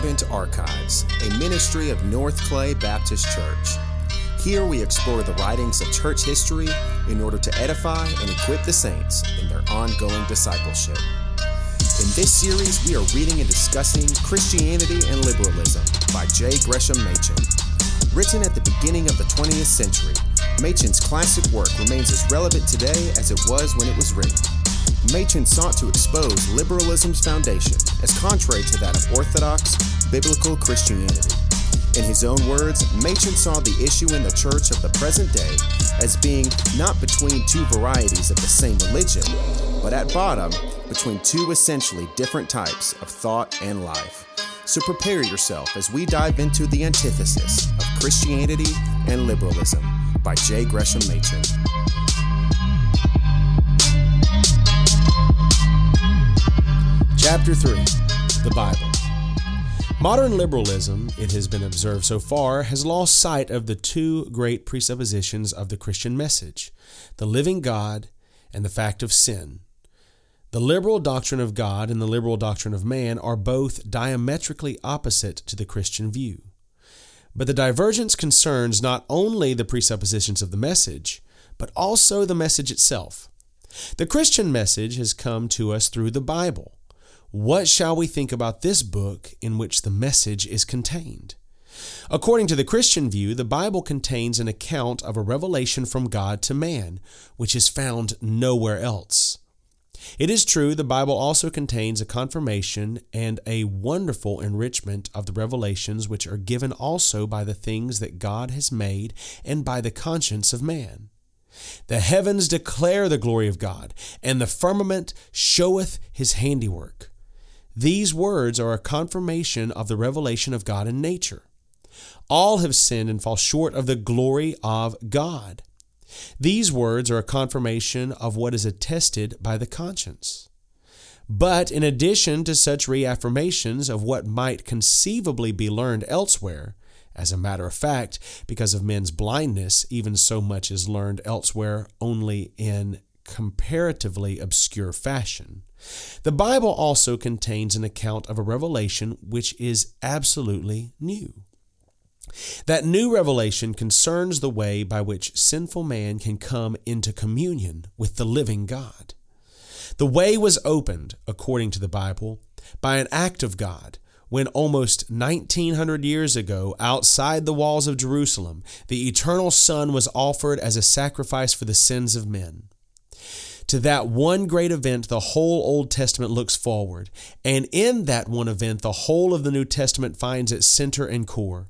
Ardent Archives, a ministry of North Clay Baptist Church. Here we explore the writings of church history in order to edify and equip the saints in their ongoing discipleship. In this series, we are reading and discussing Christianity and Liberalism by J. Gresham Machen. Written at the beginning of the 20th century, Machen's classic work remains as relevant today as it was when it was written. Machen sought to expose liberalism's foundation as contrary to that of Orthodox, biblical Christianity. In his own words, Machen saw the issue in the church of the present day as being not between two varieties of the same religion, but at bottom, between two essentially different types of thought and life. So prepare yourself as we dive into the antithesis of Christianity and liberalism by J. Gresham Machen. Chapter 3 The Bible. Modern liberalism, it has been observed so far, has lost sight of the two great presuppositions of the Christian message the living God and the fact of sin. The liberal doctrine of God and the liberal doctrine of man are both diametrically opposite to the Christian view. But the divergence concerns not only the presuppositions of the message, but also the message itself. The Christian message has come to us through the Bible. What shall we think about this book in which the message is contained? According to the Christian view, the Bible contains an account of a revelation from God to man, which is found nowhere else. It is true, the Bible also contains a confirmation and a wonderful enrichment of the revelations which are given also by the things that God has made and by the conscience of man. The heavens declare the glory of God, and the firmament showeth his handiwork. These words are a confirmation of the revelation of God in nature. All have sinned and fall short of the glory of God. These words are a confirmation of what is attested by the conscience. But in addition to such reaffirmations of what might conceivably be learned elsewhere, as a matter of fact, because of men's blindness, even so much is learned elsewhere only in comparatively obscure fashion. The Bible also contains an account of a revelation which is absolutely new. That new revelation concerns the way by which sinful man can come into communion with the living God. The way was opened, according to the Bible, by an act of God when almost 1900 years ago, outside the walls of Jerusalem, the eternal Son was offered as a sacrifice for the sins of men. To that one great event, the whole Old Testament looks forward. And in that one event, the whole of the New Testament finds its center and core.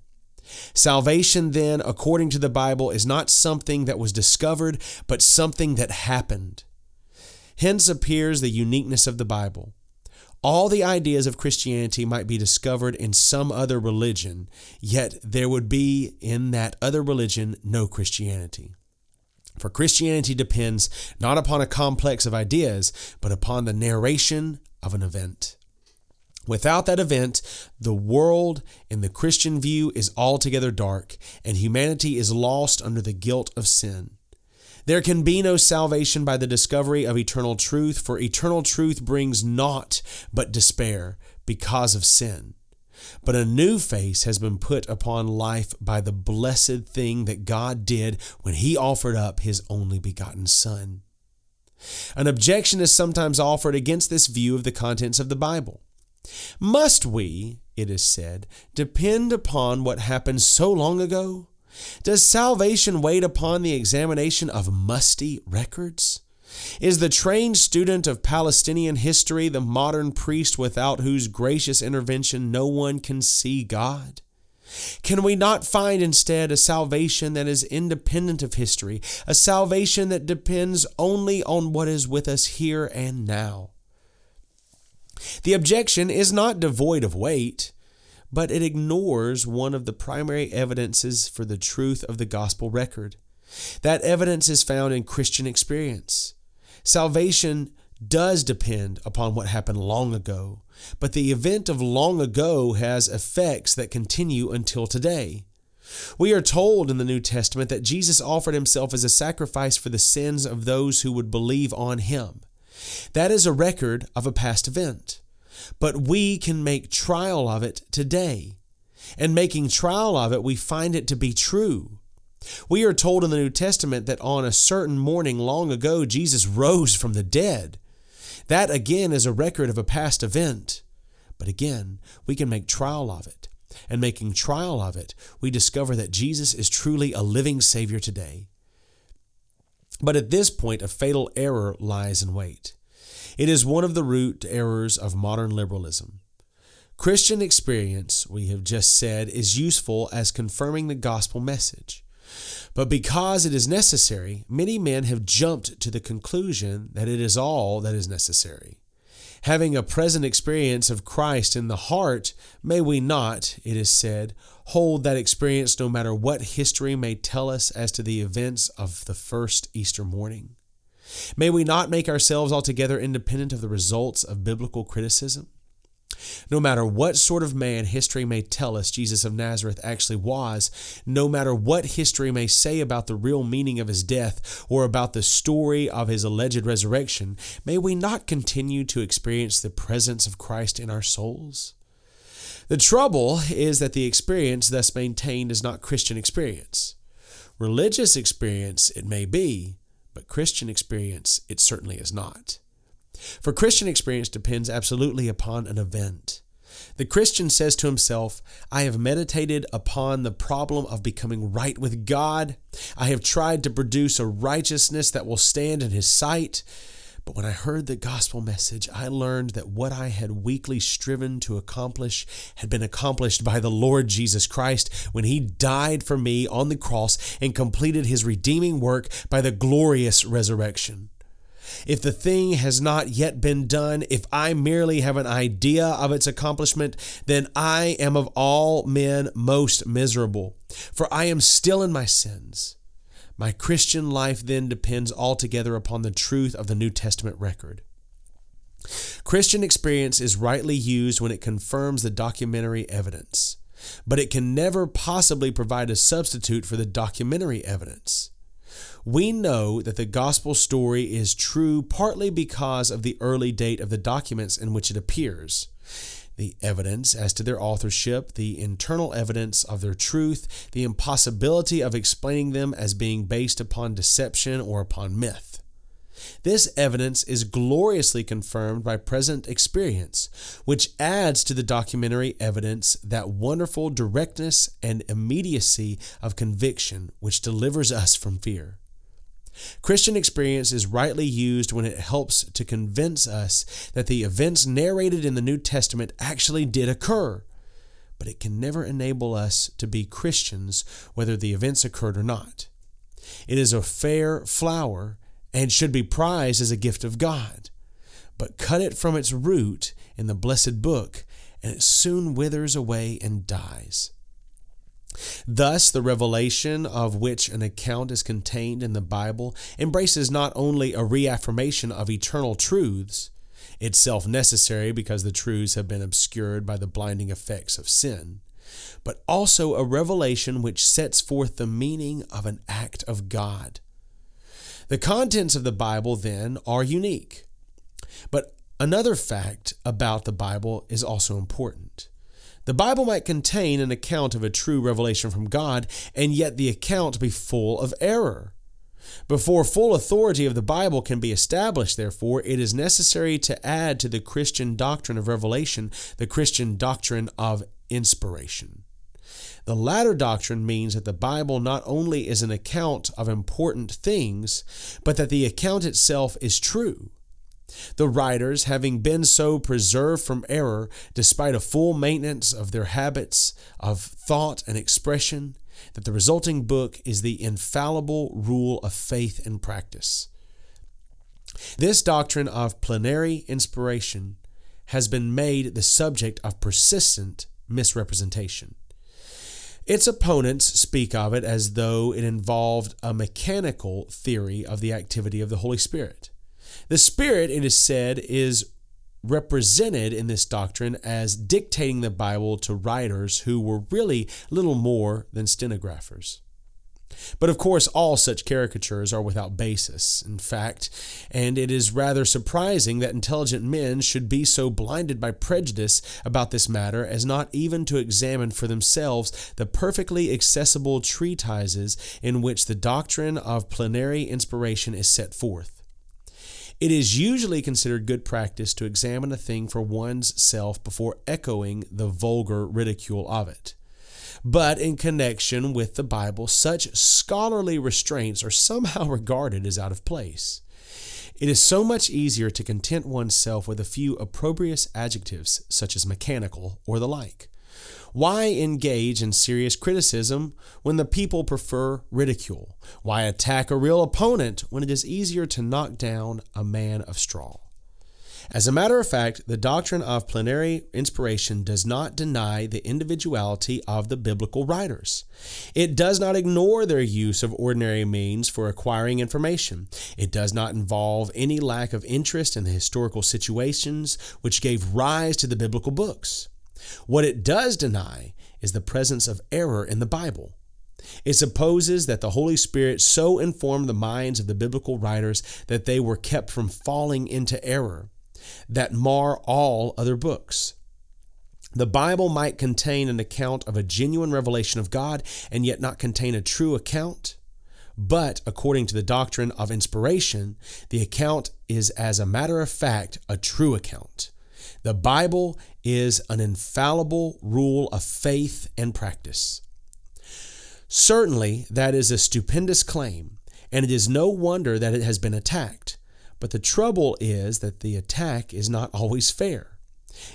Salvation, then, according to the Bible, is not something that was discovered, but something that happened. Hence appears the uniqueness of the Bible. All the ideas of Christianity might be discovered in some other religion, yet there would be in that other religion no Christianity. For Christianity depends not upon a complex of ideas, but upon the narration of an event. Without that event, the world in the Christian view is altogether dark, and humanity is lost under the guilt of sin. There can be no salvation by the discovery of eternal truth, for eternal truth brings naught but despair because of sin. But a new face has been put upon life by the blessed thing that God did when He offered up His only begotten Son. An objection is sometimes offered against this view of the contents of the Bible. Must we, it is said, depend upon what happened so long ago? Does salvation wait upon the examination of musty records? Is the trained student of Palestinian history the modern priest without whose gracious intervention no one can see God? Can we not find instead a salvation that is independent of history, a salvation that depends only on what is with us here and now? The objection is not devoid of weight, but it ignores one of the primary evidences for the truth of the gospel record. That evidence is found in Christian experience. Salvation does depend upon what happened long ago, but the event of long ago has effects that continue until today. We are told in the New Testament that Jesus offered himself as a sacrifice for the sins of those who would believe on him. That is a record of a past event. but we can make trial of it today. And making trial of it, we find it to be true. We are told in the New Testament that on a certain morning long ago, Jesus rose from the dead. That again is a record of a past event. But again, we can make trial of it. And making trial of it, we discover that Jesus is truly a living Savior today. But at this point, a fatal error lies in wait. It is one of the root errors of modern liberalism. Christian experience, we have just said, is useful as confirming the gospel message. But because it is necessary, many men have jumped to the conclusion that it is all that is necessary. Having a present experience of Christ in the heart, may we not, it is said, hold that experience no matter what history may tell us as to the events of the first Easter morning? May we not make ourselves altogether independent of the results of biblical criticism? No matter what sort of man history may tell us Jesus of Nazareth actually was, no matter what history may say about the real meaning of his death or about the story of his alleged resurrection, may we not continue to experience the presence of Christ in our souls? The trouble is that the experience thus maintained is not Christian experience. Religious experience it may be, but Christian experience it certainly is not. For Christian experience depends absolutely upon an event. The Christian says to himself, I have meditated upon the problem of becoming right with God. I have tried to produce a righteousness that will stand in His sight. But when I heard the gospel message, I learned that what I had weakly striven to accomplish had been accomplished by the Lord Jesus Christ when He died for me on the cross and completed His redeeming work by the glorious resurrection. If the thing has not yet been done, if I merely have an idea of its accomplishment, then I am of all men most miserable, for I am still in my sins. My Christian life then depends altogether upon the truth of the New Testament record. Christian experience is rightly used when it confirms the documentary evidence, but it can never possibly provide a substitute for the documentary evidence. We know that the gospel story is true partly because of the early date of the documents in which it appears. The evidence as to their authorship, the internal evidence of their truth, the impossibility of explaining them as being based upon deception or upon myth. This evidence is gloriously confirmed by present experience, which adds to the documentary evidence that wonderful directness and immediacy of conviction which delivers us from fear. Christian experience is rightly used when it helps to convince us that the events narrated in the New Testament actually did occur, but it can never enable us to be Christians whether the events occurred or not. It is a fair flower and should be prized as a gift of God, but cut it from its root in the blessed book, and it soon withers away and dies. Thus, the revelation of which an account is contained in the Bible embraces not only a reaffirmation of eternal truths, itself necessary because the truths have been obscured by the blinding effects of sin, but also a revelation which sets forth the meaning of an act of God. The contents of the Bible, then, are unique. But another fact about the Bible is also important. The Bible might contain an account of a true revelation from God, and yet the account be full of error. Before full authority of the Bible can be established, therefore, it is necessary to add to the Christian doctrine of revelation the Christian doctrine of inspiration. The latter doctrine means that the Bible not only is an account of important things, but that the account itself is true. The writers, having been so preserved from error, despite a full maintenance of their habits of thought and expression, that the resulting book is the infallible rule of faith and practice. This doctrine of plenary inspiration has been made the subject of persistent misrepresentation. Its opponents speak of it as though it involved a mechanical theory of the activity of the Holy Spirit. The Spirit, it is said, is represented in this doctrine as dictating the Bible to writers who were really little more than stenographers. But of course, all such caricatures are without basis, in fact, and it is rather surprising that intelligent men should be so blinded by prejudice about this matter as not even to examine for themselves the perfectly accessible treatises in which the doctrine of plenary inspiration is set forth. It is usually considered good practice to examine a thing for one's self before echoing the vulgar ridicule of it. But in connection with the Bible, such scholarly restraints are somehow regarded as out of place. It is so much easier to content oneself with a few opprobrious adjectives, such as mechanical or the like. Why engage in serious criticism when the people prefer ridicule? Why attack a real opponent when it is easier to knock down a man of straw? As a matter of fact, the doctrine of plenary inspiration does not deny the individuality of the biblical writers. It does not ignore their use of ordinary means for acquiring information. It does not involve any lack of interest in the historical situations which gave rise to the biblical books. What it does deny is the presence of error in the Bible. It supposes that the Holy Spirit so informed the minds of the biblical writers that they were kept from falling into error that mar all other books. The Bible might contain an account of a genuine revelation of God and yet not contain a true account. But according to the doctrine of inspiration, the account is, as a matter of fact, a true account. The Bible is an infallible rule of faith and practice. Certainly, that is a stupendous claim, and it is no wonder that it has been attacked. But the trouble is that the attack is not always fair.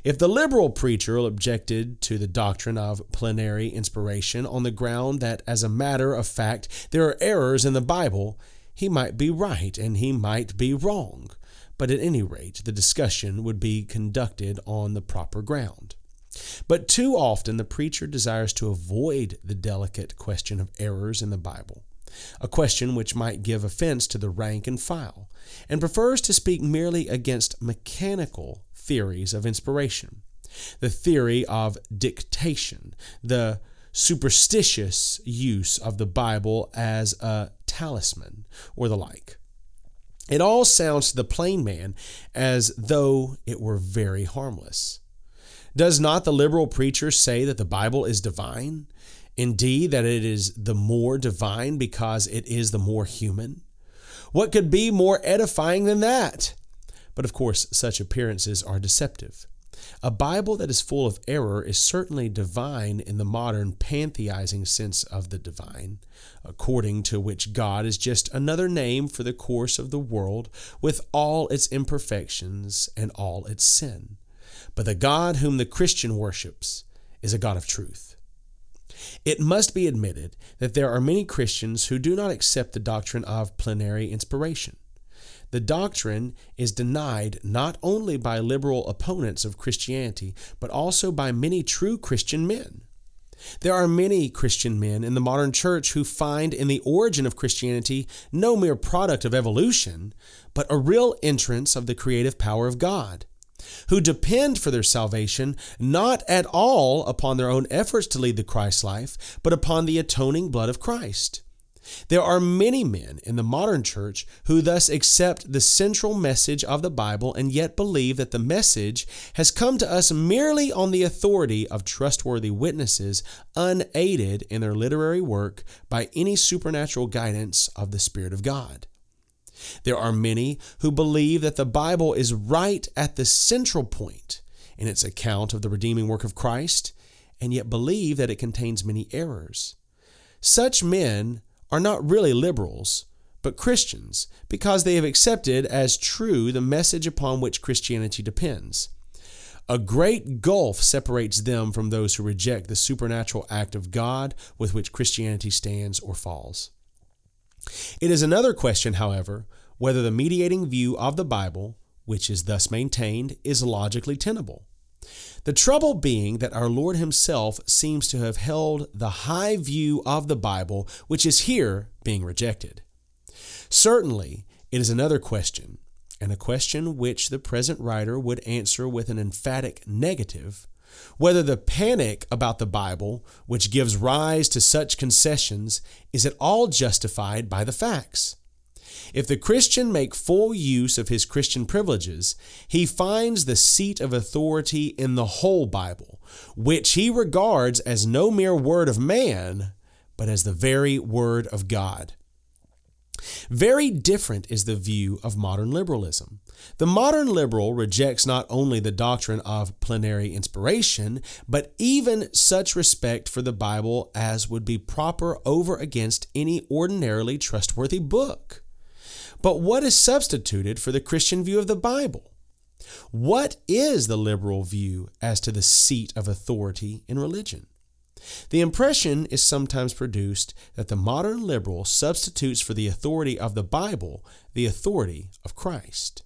If the liberal preacher objected to the doctrine of plenary inspiration on the ground that, as a matter of fact, there are errors in the Bible, he might be right and he might be wrong. But at any rate, the discussion would be conducted on the proper ground. But too often the preacher desires to avoid the delicate question of errors in the Bible a question which might give offense to the rank and file, and prefers to speak merely against mechanical theories of inspiration, the theory of dictation, the superstitious use of the Bible as a talisman, or the like. It all sounds to the plain man as though it were very harmless. Does not the liberal preacher say that the Bible is divine? Indeed, that it is the more divine because it is the more human. What could be more edifying than that? But of course, such appearances are deceptive. A Bible that is full of error is certainly divine in the modern pantheizing sense of the divine, according to which God is just another name for the course of the world with all its imperfections and all its sin. But the God whom the Christian worships is a God of truth. It must be admitted that there are many Christians who do not accept the doctrine of plenary inspiration. The doctrine is denied not only by liberal opponents of Christianity, but also by many true Christian men. There are many Christian men in the modern church who find in the origin of Christianity no mere product of evolution, but a real entrance of the creative power of God who depend for their salvation not at all upon their own efforts to lead the Christ life, but upon the atoning blood of Christ. There are many men in the modern church who thus accept the central message of the Bible and yet believe that the message has come to us merely on the authority of trustworthy witnesses, unaided in their literary work by any supernatural guidance of the Spirit of God. There are many who believe that the Bible is right at the central point in its account of the redeeming work of Christ, and yet believe that it contains many errors. Such men are not really liberals, but Christians, because they have accepted as true the message upon which Christianity depends. A great gulf separates them from those who reject the supernatural act of God with which Christianity stands or falls. It is another question, however, whether the mediating view of the Bible, which is thus maintained, is logically tenable. The trouble being that our Lord Himself seems to have held the high view of the Bible, which is here being rejected. Certainly, it is another question, and a question which the present writer would answer with an emphatic negative, whether the panic about the Bible, which gives rise to such concessions, is at all justified by the facts. If the Christian make full use of his Christian privileges, he finds the seat of authority in the whole Bible, which he regards as no mere word of man, but as the very word of God. Very different is the view of modern liberalism. The modern liberal rejects not only the doctrine of plenary inspiration, but even such respect for the Bible as would be proper over against any ordinarily trustworthy book. But what is substituted for the Christian view of the Bible? What is the liberal view as to the seat of authority in religion? The impression is sometimes produced that the modern liberal substitutes for the authority of the Bible the authority of Christ.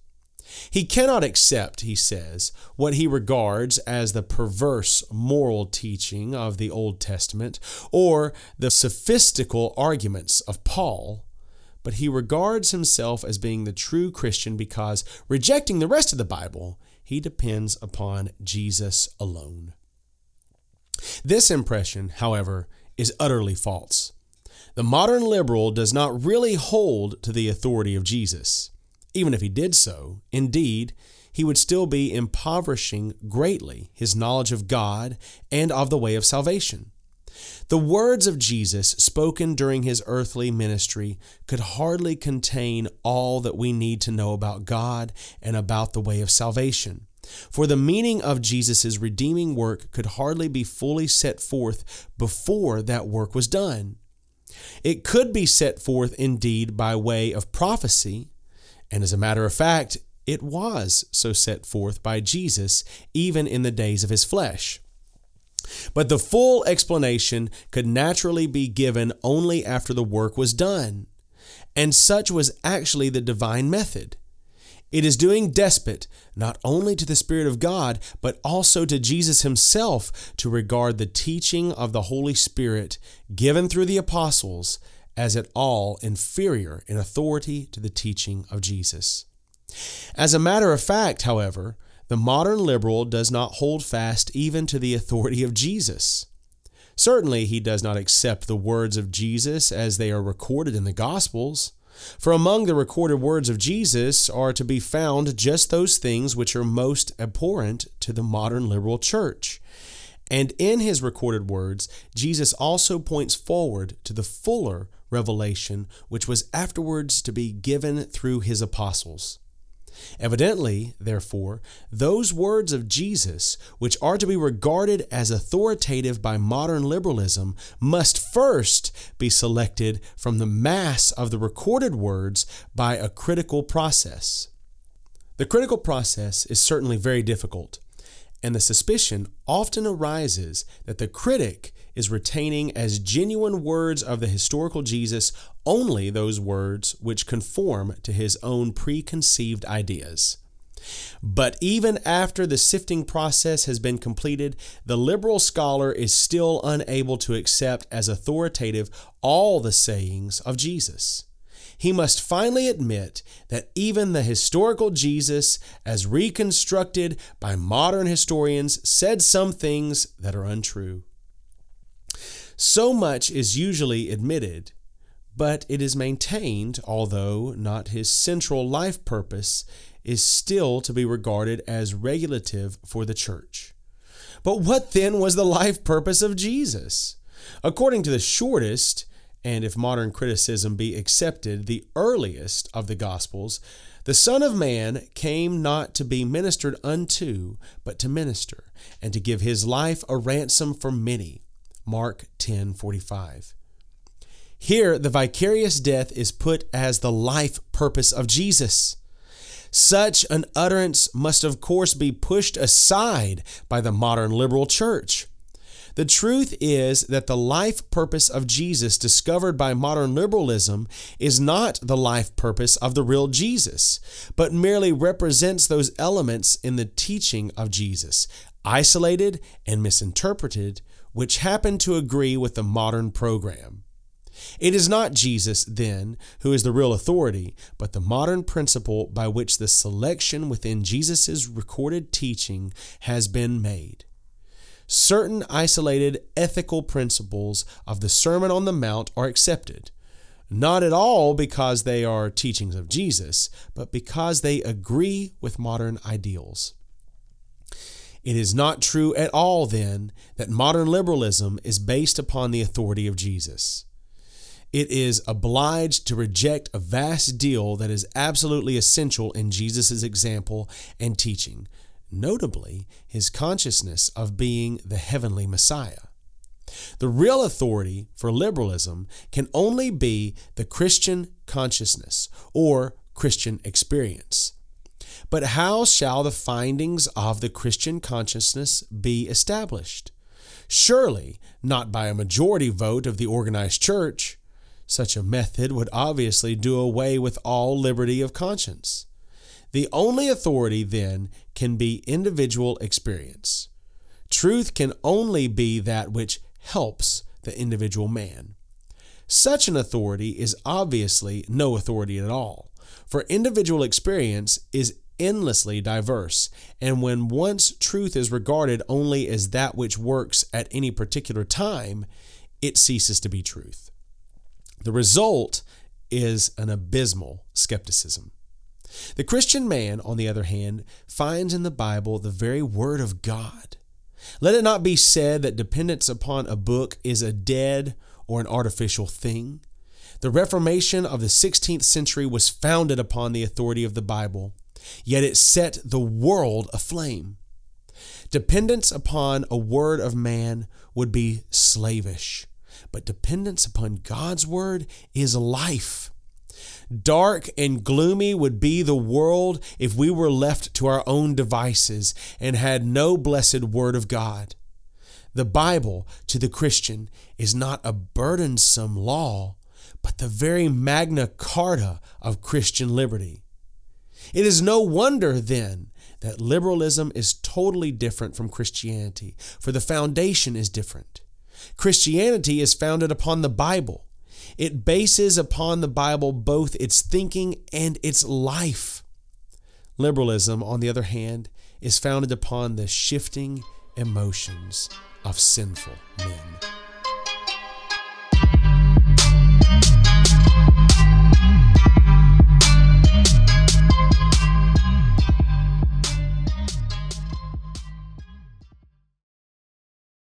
He cannot accept, he says, what he regards as the perverse moral teaching of the Old Testament or the sophistical arguments of Paul, but he regards himself as being the true Christian because, rejecting the rest of the Bible, he depends upon Jesus alone. This impression, however, is utterly false. The modern liberal does not really hold to the authority of Jesus. Even if he did so, indeed, he would still be impoverishing greatly his knowledge of God and of the way of salvation. The words of Jesus spoken during his earthly ministry could hardly contain all that we need to know about God and about the way of salvation. For the meaning of Jesus' redeeming work could hardly be fully set forth before that work was done. It could be set forth indeed by way of prophecy, and as a matter of fact, it was so set forth by Jesus even in the days of his flesh. But the full explanation could naturally be given only after the work was done, and such was actually the divine method. It is doing despot not only to the Spirit of God, but also to Jesus Himself to regard the teaching of the Holy Spirit given through the apostles as at all inferior in authority to the teaching of Jesus. As a matter of fact, however, the modern liberal does not hold fast even to the authority of Jesus. Certainly, he does not accept the words of Jesus as they are recorded in the Gospels. For among the recorded words of Jesus are to be found just those things which are most abhorrent to the modern liberal church. And in his recorded words, Jesus also points forward to the fuller revelation which was afterwards to be given through his apostles. Evidently, therefore, those words of Jesus, which are to be regarded as authoritative by modern liberalism, must first be selected from the mass of the recorded words by a critical process. The critical process is certainly very difficult, and the suspicion often arises that the critic is retaining as genuine words of the historical Jesus only those words which conform to his own preconceived ideas. But even after the sifting process has been completed, the liberal scholar is still unable to accept as authoritative all the sayings of Jesus. He must finally admit that even the historical Jesus, as reconstructed by modern historians, said some things that are untrue. So much is usually admitted, but it is maintained, although not his central life purpose, is still to be regarded as regulative for the church. But what then was the life purpose of Jesus? According to the shortest, and if modern criticism be accepted, the earliest of the Gospels, the Son of Man came not to be ministered unto, but to minister, and to give his life a ransom for many. Mark 10:45. Here the vicarious death is put as the life purpose of Jesus. Such an utterance must of course be pushed aside by the modern liberal church. The truth is that the life purpose of Jesus discovered by modern liberalism is not the life purpose of the real Jesus, but merely represents those elements in the teaching of Jesus, isolated and misinterpreted, which happen to agree with the modern program. It is not Jesus, then, who is the real authority, but the modern principle by which the selection within Jesus' recorded teaching has been made. certain isolated ethical principles of the Sermon on the Mount are accepted, not at all because they are teachings of Jesus, but because they agree with modern ideals. It is not true at all, then, that modern liberalism is based upon the authority of Jesus. It is obliged to reject a vast deal that is absolutely essential in Jesus' example and teaching, notably his consciousness of being the heavenly Messiah. The real authority for liberalism can only be the Christian consciousness or Christian experience. But how shall the findings of the Christian consciousness be established? Surely not by a majority vote of the organized church. Such a method would obviously do away with all liberty of conscience. The only authority then can be individual experience. Truth can only be that which helps the individual man. Such an authority is obviously no authority at all, for individual experience is endlessly diverse, and when once truth is regarded only as that which works at any particular time, it ceases to be truth. The result is an abysmal skepticism. The Christian man, on the other hand, finds in the Bible the very Word of God. Let it not be said that dependence upon a book is a dead or an artificial thing. The Reformation of the 16th century was founded upon the authority of the Bible, yet it set the world aflame. Dependence upon a word of man would be slavish, but dependence upon God's word is life. Dark and gloomy would be the world if we were left to our own devices and had no blessed word of God. The Bible to the Christian is not a burdensome law, but the very Magna Carta of Christian liberty. It is no wonder, then, that liberalism is totally different from Christianity, for the foundation is different. Christianity is founded upon the Bible. It bases upon the Bible both its thinking and its life. Liberalism, on the other hand, is founded upon the shifting emotions of sinful men.